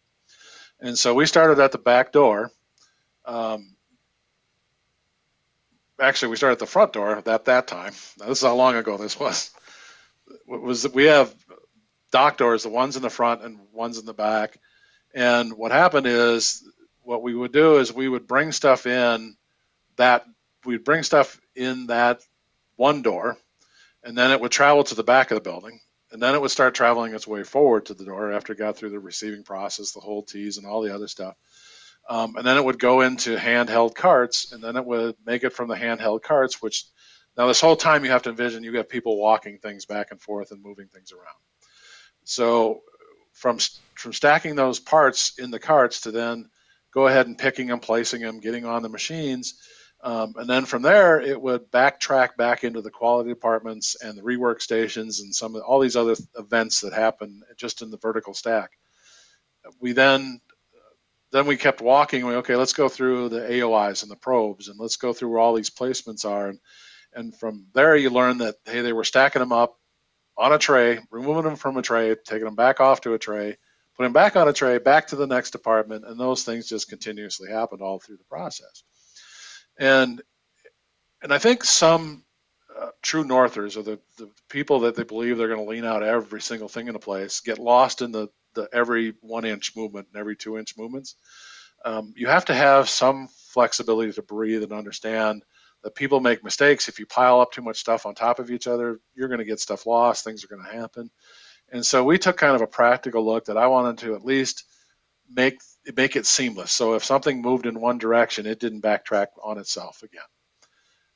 And so we started at the back door. Um, actually, we started at the front door at that time. Now, this is how long ago this was. Was we have dock doors, the ones in the front and ones in the back. And what happened is, what we would do is we would bring stuff in that we'd bring stuff in that one door, and then it would travel to the back of the building, and then it would start traveling its way forward to the door after it got through the receiving process, the whole tees, and all the other stuff. Um, and then it would go into handheld carts, and then it would make it from the handheld carts, which now this whole time you have to envision you got people walking things back and forth and moving things around. So from from stacking those parts in the carts to then go ahead and picking them, placing them, getting on the machines, um, and then from there it would backtrack back into the quality departments and the rework stations and some of all these other events that happen just in the vertical stack. We then then we kept walking. We okay, let's go through the AOIs and the probes, and let's go through where all these placements are. And, and from there, you learn that hey, they were stacking them up on a tray, removing them from a tray, taking them back off to a tray, putting them back on a tray, back to the next department, and those things just continuously happened all through the process. And and I think some uh, true northers or the, the people that they believe they're going to lean out every single thing in a place get lost in the, the every one inch movement and every two inch movements. Um, you have to have some flexibility to breathe and understand that people make mistakes. If you pile up too much stuff on top of each other, you're going to get stuff lost. Things are going to happen. And so we took kind of a practical look that I wanted to at least make make it seamless. So if something moved in one direction, it didn't backtrack on itself again.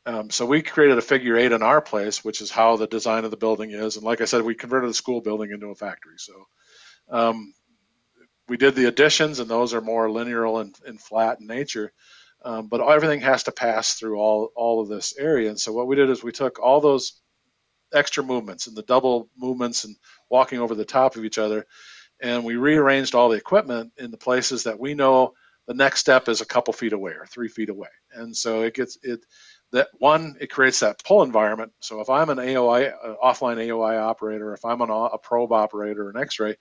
Um, so we created a figure eight in our place, which is how the design of the building is. And like I said, we converted the school building into a factory. So um, we did the additions, and those are more linear and, and flat in nature. Um, but everything has to pass through all all of this area. And so what we did is we took all those extra movements and the double movements and walking over the top of each other, and we rearranged all the equipment in the places that we know the next step is a couple feet away or three feet away. And so it gets it that one it creates that pull environment. So if I'm an AOI uh, offline AOI operator, if I'm an, a probe operator, an X-ray,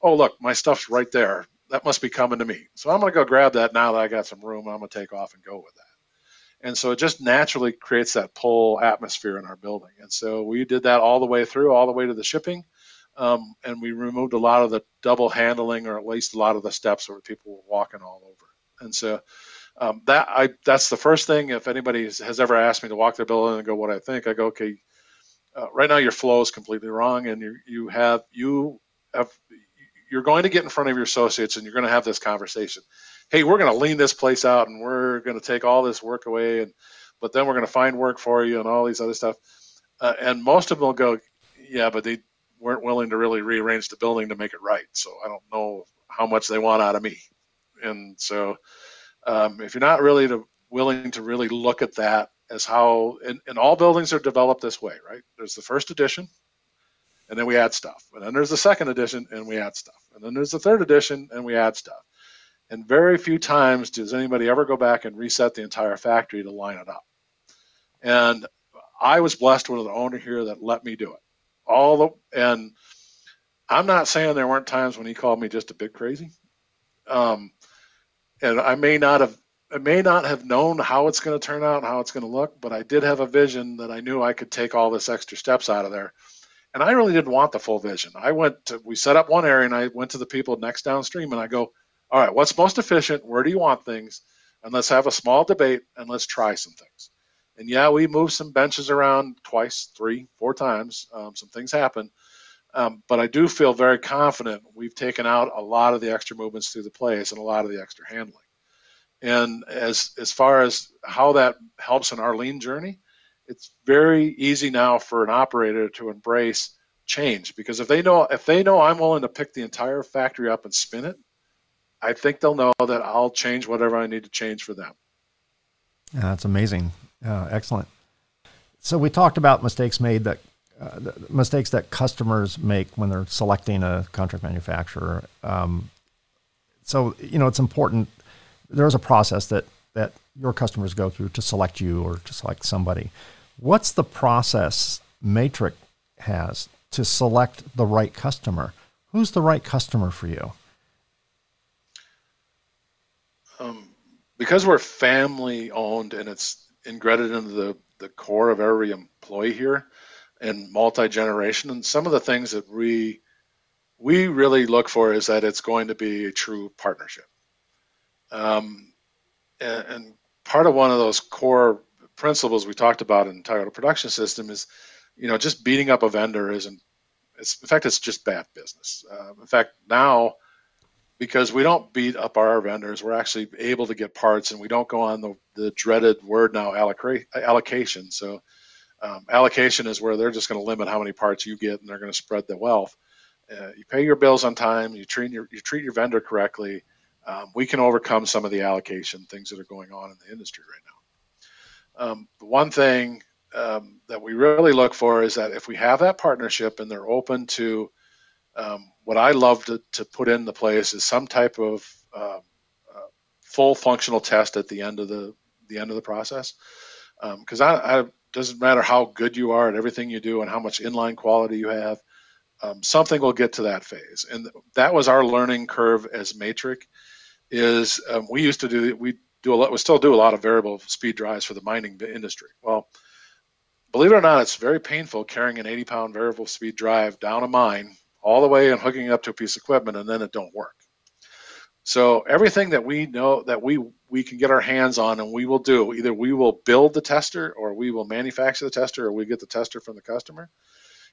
oh look, my stuff's right there that must be coming to me. So I'm going to go grab that now that I got some room. I'm going to take off and go with that. And so it just naturally creates that pull atmosphere in our building. And so we did that all the way through, all the way to the shipping. Um, and we removed a lot of the double handling, or at least a lot of the steps where people were walking all over. And so um, that I that's the first thing. If anybody has ever asked me to walk their building and go what I think, I go, okay, uh, right now your flow is completely wrong, and you you have you have you're going to get in front of your associates and you're going to have this conversation. Hey, we're going to lean this place out and we're going to take all this work away, and but then we're going to find work for you and all these other stuff. Uh, and most of them will go, yeah, but they weren't willing to really rearrange the building to make it right. So I don't know how much they want out of me. And so um, if you're not really to, willing to really look at that as how, and, and all buildings are developed this way, right? There's the first edition, and then we add stuff. And then there's the second edition, and we add stuff. And then there's the third edition, and we add stuff. And very few times does anybody ever go back and reset the entire factory to line it up. And I was blessed with an owner here that let me do it. All the and I'm not saying there weren't times when he called me just a bit crazy. Um, and I may not have I may not have known how it's going to turn out how it's going to look, but I did have a vision that I knew I could take all this extra steps out of there. And I really didn't want the full vision. I went to, we set up one area and I went to the people next downstream and I go, all right, what's most efficient? Where do you want things? And let's have a small debate and let's try some things. And yeah, we moved some benches around twice, three, four times. Um, some things happen. Um, but I do feel very confident we've taken out a lot of the extra movements through the place and a lot of the extra handling. And as as far as how that helps in our lean journey, it's very easy now for an operator to embrace change because if they know if they know I'm willing to pick the entire factory up and spin it, I think they'll know that I'll change whatever I need to change for them. Yeah, that's amazing. Uh, excellent. So we talked about mistakes made that uh, mistakes that customers make when they're selecting a contract manufacturer. Um, so you know it's important there's a process that that your customers go through to select you or to select somebody. What's the process Matric has to select the right customer? Who's the right customer for you? Um, because we're family owned and it's ingrained into the, the core of every employee here and multi generation, and some of the things that we we really look for is that it's going to be a true partnership. Um, and, and, part of one of those core principles we talked about in Toyota Production System is, you know, just beating up a vendor isn't. It's, in fact, it's just bad business. Uh, in fact, now because we don't beat up our vendors, we're actually able to get parts, and we don't go on the, the dreaded word now allocation. So um, allocation is where they're just going to limit how many parts you get, and they're going to spread the wealth. Uh, you pay your bills on time, you treat your you treat your vendor correctly, um, we can overcome some of the allocation things that are going on in the industry right now. Um, one thing um, that we really look for is that if we have that partnership and they're open to um, what I love to, to put in the place is some type of uh, uh, full functional test at the end of the the end of the process. Because um, I, I doesn't matter how good you are at everything you do and how much inline quality you have um, something will get to that phase. And that was our learning curve as Matric is um, we used to do we do a lot we still do a lot of variable speed drives for the mining industry. Well believe it or not it's very painful carrying an 80 pound variable speed drive down a mine all the way and hooking it up to a piece of equipment and then it don't work so everything that we know that we we can get our hands on and we will do either we will build the tester or we will manufacture the tester or we get the tester from the customer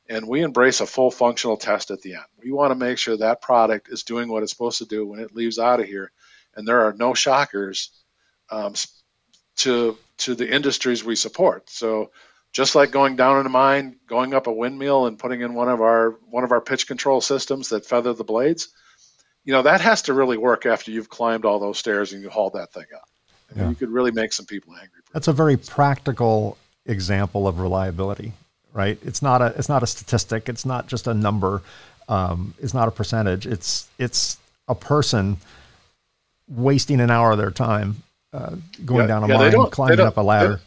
and we embrace a full functional test at the end. We want to make sure that product is doing what it's supposed to do when it leaves out of here and there are no shockers um, to to the industries we support. So just like going down in a mine, going up a windmill and putting in one of our one of our pitch control systems that feather the blades, you know that has to really work after you've climbed all those stairs and you hauled that thing up. Yeah. You could really make some people angry. That's a very practical example of reliability, right? It's not a it's not a statistic. It's not just a number. Um, it's not a percentage. It's it's a person wasting an hour of their time uh, going yeah, down a yeah, mine, climbing up a ladder.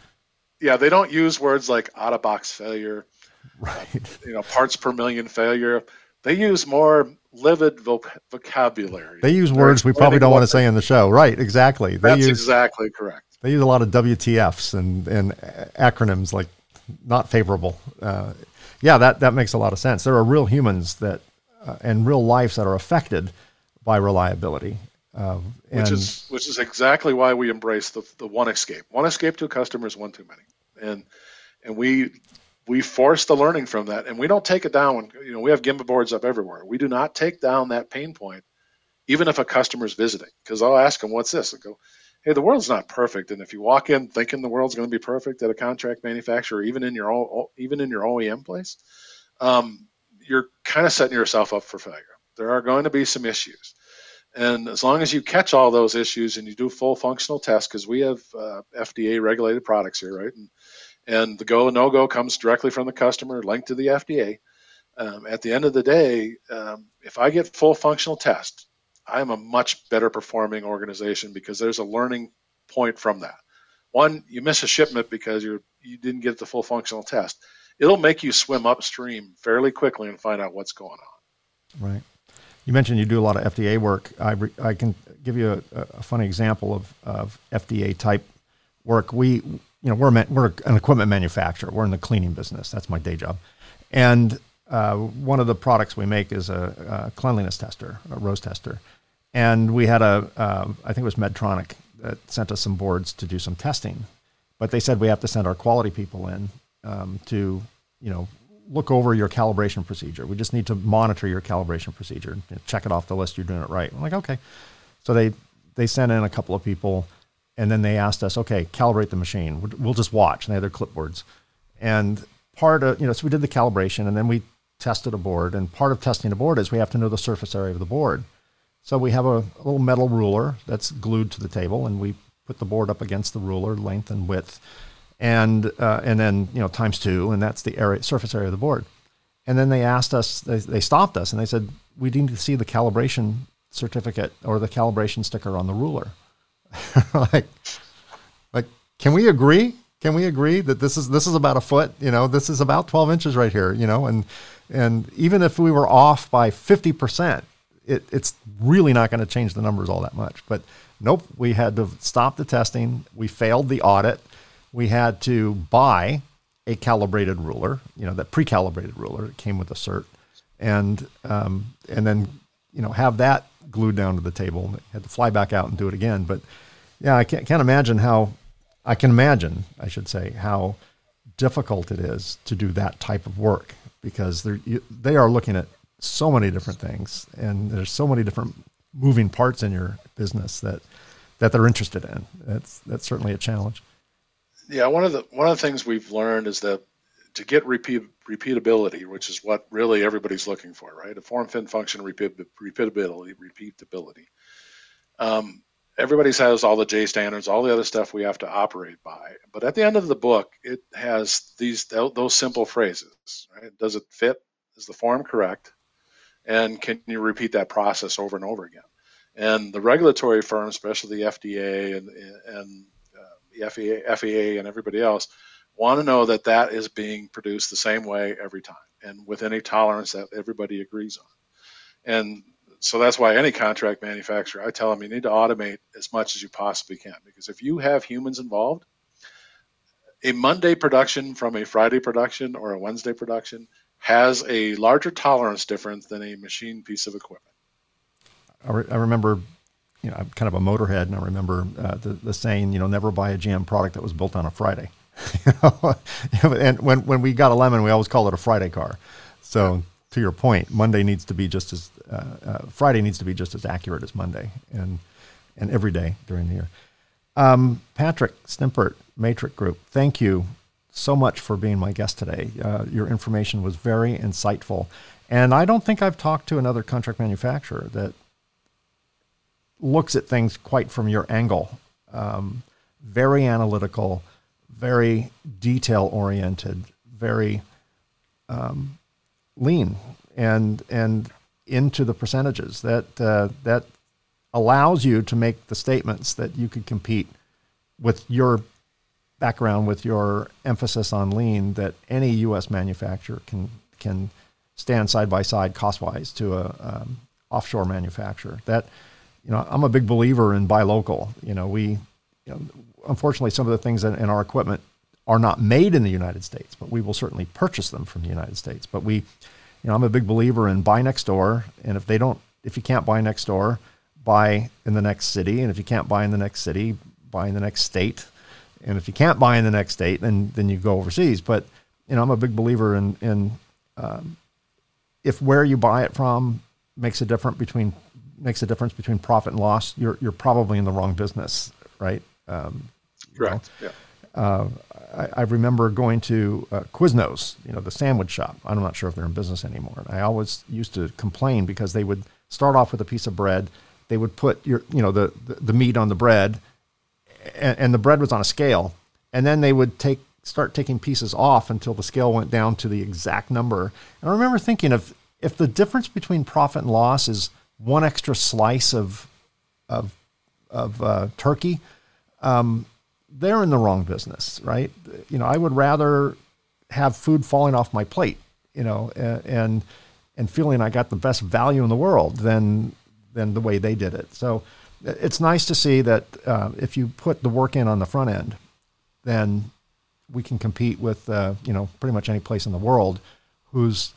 Yeah, they don't use words like out of box failure, right? Uh, you know, parts per million failure. They use more livid voc- vocabulary. They use words we probably don't want to say in the show. Right? Exactly. They That's use, exactly correct. They use a lot of WTFs and and acronyms like not favorable. Uh, yeah, that that makes a lot of sense. There are real humans that uh, and real lives that are affected by reliability, um, which is which is exactly why we embrace the, the one escape. One escape to a customer is one too many, and and we we force the learning from that, and we don't take it down. When, you know, we have Gemba boards up everywhere. We do not take down that pain point, even if a customer is visiting, because I'll ask them, "What's this?" I go, "Hey, the world's not perfect, and if you walk in thinking the world's going to be perfect at a contract manufacturer, even in your even in your OEM place, um, you're kind of setting yourself up for failure. There are going to be some issues." And as long as you catch all those issues and you do full functional tests, because we have uh, FDA regulated products here, right? And, and the go and no go comes directly from the customer, linked to the FDA. Um, at the end of the day, um, if I get full functional test, I'm a much better performing organization because there's a learning point from that. One, you miss a shipment because you you didn't get the full functional test. It'll make you swim upstream fairly quickly and find out what's going on. Right. You mentioned you do a lot of FDA work. I, re, I can give you a, a, funny example of, of FDA type work. We, you know, we're, we're an equipment manufacturer. We're in the cleaning business. That's my day job. And uh, one of the products we make is a, a, cleanliness tester, a rose tester. And we had a, um, I think it was Medtronic that sent us some boards to do some testing. But they said we have to send our quality people in um, to, you know, look over your calibration procedure. We just need to monitor your calibration procedure, check it off the list. You're doing it right. I'm like, okay. So they they sent in a couple of people, and then they asked us, okay, calibrate the machine. We'll just watch. And they had their clipboards, and part of you know, so we did the calibration, and then we tested a board. And part of testing a board is we have to know the surface area of the board. So we have a, a little metal ruler that's glued to the table, and we put the board up against the ruler, length and width and uh, and then you know times two, and that's the area surface area of the board. And then they asked us, they, they stopped us, and they said, "We need to see the calibration certificate or the calibration sticker on the ruler." like, like, can we agree? Can we agree that this is this is about a foot? You know, this is about twelve inches right here. You know, and and even if we were off by fifty percent, it, it's really not going to change the numbers all that much. But nope, we had to stop the testing. We failed the audit we had to buy a calibrated ruler, you know, that pre-calibrated ruler that came with a cert, and um, and then you know have that glued down to the table. And had to fly back out and do it again. But yeah, I can't, can't imagine how. I can imagine, I should say, how difficult it is to do that type of work because they're they are looking at so many different things, and there's so many different moving parts in your business that that they're interested in. That's that's certainly a challenge. Yeah, one of the one of the things we've learned is that to get repeat, repeatability, which is what really everybody's looking for, right? A form, fit, function, repeat, repeatability, repeatability. Um, everybody has all the J standards, all the other stuff we have to operate by. But at the end of the book, it has these those simple phrases, right? Does it fit? Is the form correct? And can you repeat that process over and over again? And the regulatory firms, especially the FDA and, and the FAA, FAA and everybody else want to know that that is being produced the same way every time and with any tolerance that everybody agrees on. And so that's why any contract manufacturer, I tell them you need to automate as much as you possibly can because if you have humans involved, a Monday production from a Friday production or a Wednesday production has a larger tolerance difference than a machine piece of equipment. I, re- I remember you know, I'm kind of a motorhead, and I remember uh, the, the saying, you know, never buy a GM product that was built on a Friday. You know, and when, when we got a lemon, we always call it a Friday car. So to your point, Monday needs to be just as uh, uh, Friday needs to be just as accurate as Monday, and and every day during the year. Um, Patrick Stimpert, Matric Group, thank you so much for being my guest today. Uh, your information was very insightful, and I don't think I've talked to another contract manufacturer that looks at things quite from your angle. Um, very analytical, very detail oriented, very um, lean, and and into the percentages that uh, that allows you to make the statements that you could compete with your background, with your emphasis on lean, that any U.S. manufacturer can can stand side by side cost wise to a um, offshore manufacturer. That you know, I'm a big believer in buy local. You know, we, you know, unfortunately, some of the things in, in, our equipment are not made in the United States, but we will certainly purchase them from the United States. But we, you know, I'm a big believer in buy next door, and if they don't, if you can't buy next door, buy in the next city, and if you can't buy in the next city, buy in the next state, and if you can't buy in the next state, then then you go overseas. But you know, I'm a big believer in in um, if where you buy it from makes a difference between makes a difference between profit and loss, you're you're probably in the wrong business, right? Um, Correct. You know? Yeah. Uh, I, I, remember going to uh, Quiznos, you know, the sandwich shop. I'm not sure if they're in business anymore. I always used to complain because they would start off with a piece of bread. They would put your, you know, the, the, the meat on the bread, and, and the bread was on a scale, and then they would take start taking pieces off until the scale went down to the exact number. And I remember thinking of if the difference between profit and loss is one extra slice of of of uh, turkey, um, they're in the wrong business, right? You know, I would rather have food falling off my plate, you know, and, and feeling I got the best value in the world than than the way they did it. So it's nice to see that uh, if you put the work in on the front end, then we can compete with uh, you know pretty much any place in the world whose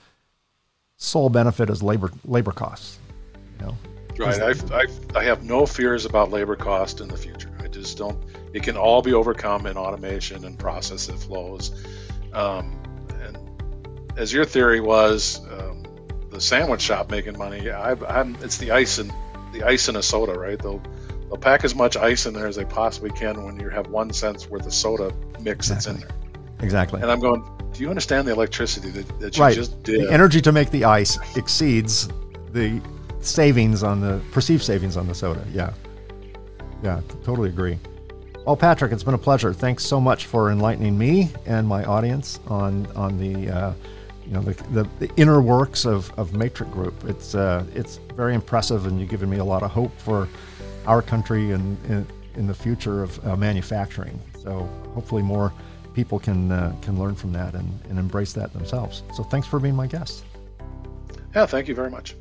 sole benefit is labor labor costs. You know, right. I, I, I have no fears about labor cost in the future. I just don't. It can all be overcome in automation and process that flows. Um, and as your theory was, um, the sandwich shop making money. I, am it's the ice in the ice in a soda, right? They'll they'll pack as much ice in there as they possibly can when you have one cent's worth of soda mix exactly. that's in there. Exactly. And I'm going, do you understand the electricity that, that you right. just did? The energy to make the ice exceeds the savings on the perceived savings on the soda. Yeah. Yeah, totally agree. Well, Patrick, it's been a pleasure. Thanks so much for enlightening me and my audience on on the uh, you know the, the, the, inner works of, of Matric Group. It's uh, it's very impressive, and you've given me a lot of hope for our country and in, in, the future of uh, manufacturing. So hopefully more people can uh, can learn from that and, and embrace that themselves. So thanks for being my guest. Yeah, thank you very much.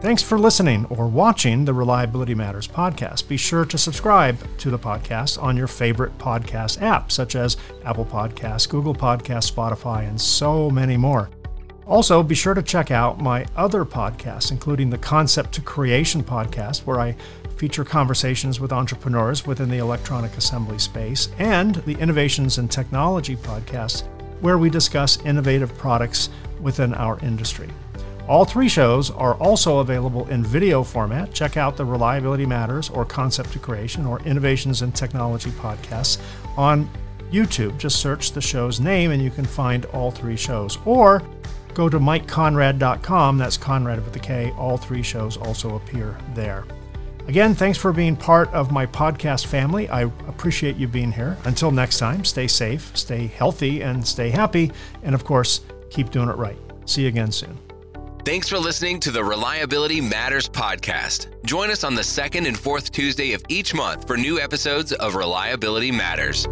Thanks for listening or watching the Reliability Matters podcast. Be sure to subscribe to the podcast on your favorite podcast app, such as Apple Podcasts, Google Podcasts, Spotify, and so many more. Also, be sure to check out my other podcasts, including the Concept to Creation podcast, where I feature conversations with entrepreneurs within the electronic assembly space, and the Innovations in Technology podcast, where we discuss innovative products within our industry. All three shows are also available in video format. Check out the Reliability Matters or Concept to Creation or Innovations in Technology podcasts on YouTube. Just search the show's name and you can find all three shows. Or go to mikekonrad.com. That's Konrad with a K. All three shows also appear there. Again, thanks for being part of my podcast family. I appreciate you being here. Until next time, stay safe, stay healthy, and stay happy. And of course, keep doing it right. See you again soon. Thanks for listening to the Reliability Matters podcast. Join us on the second and fourth Tuesday of each month for new episodes of Reliability Matters.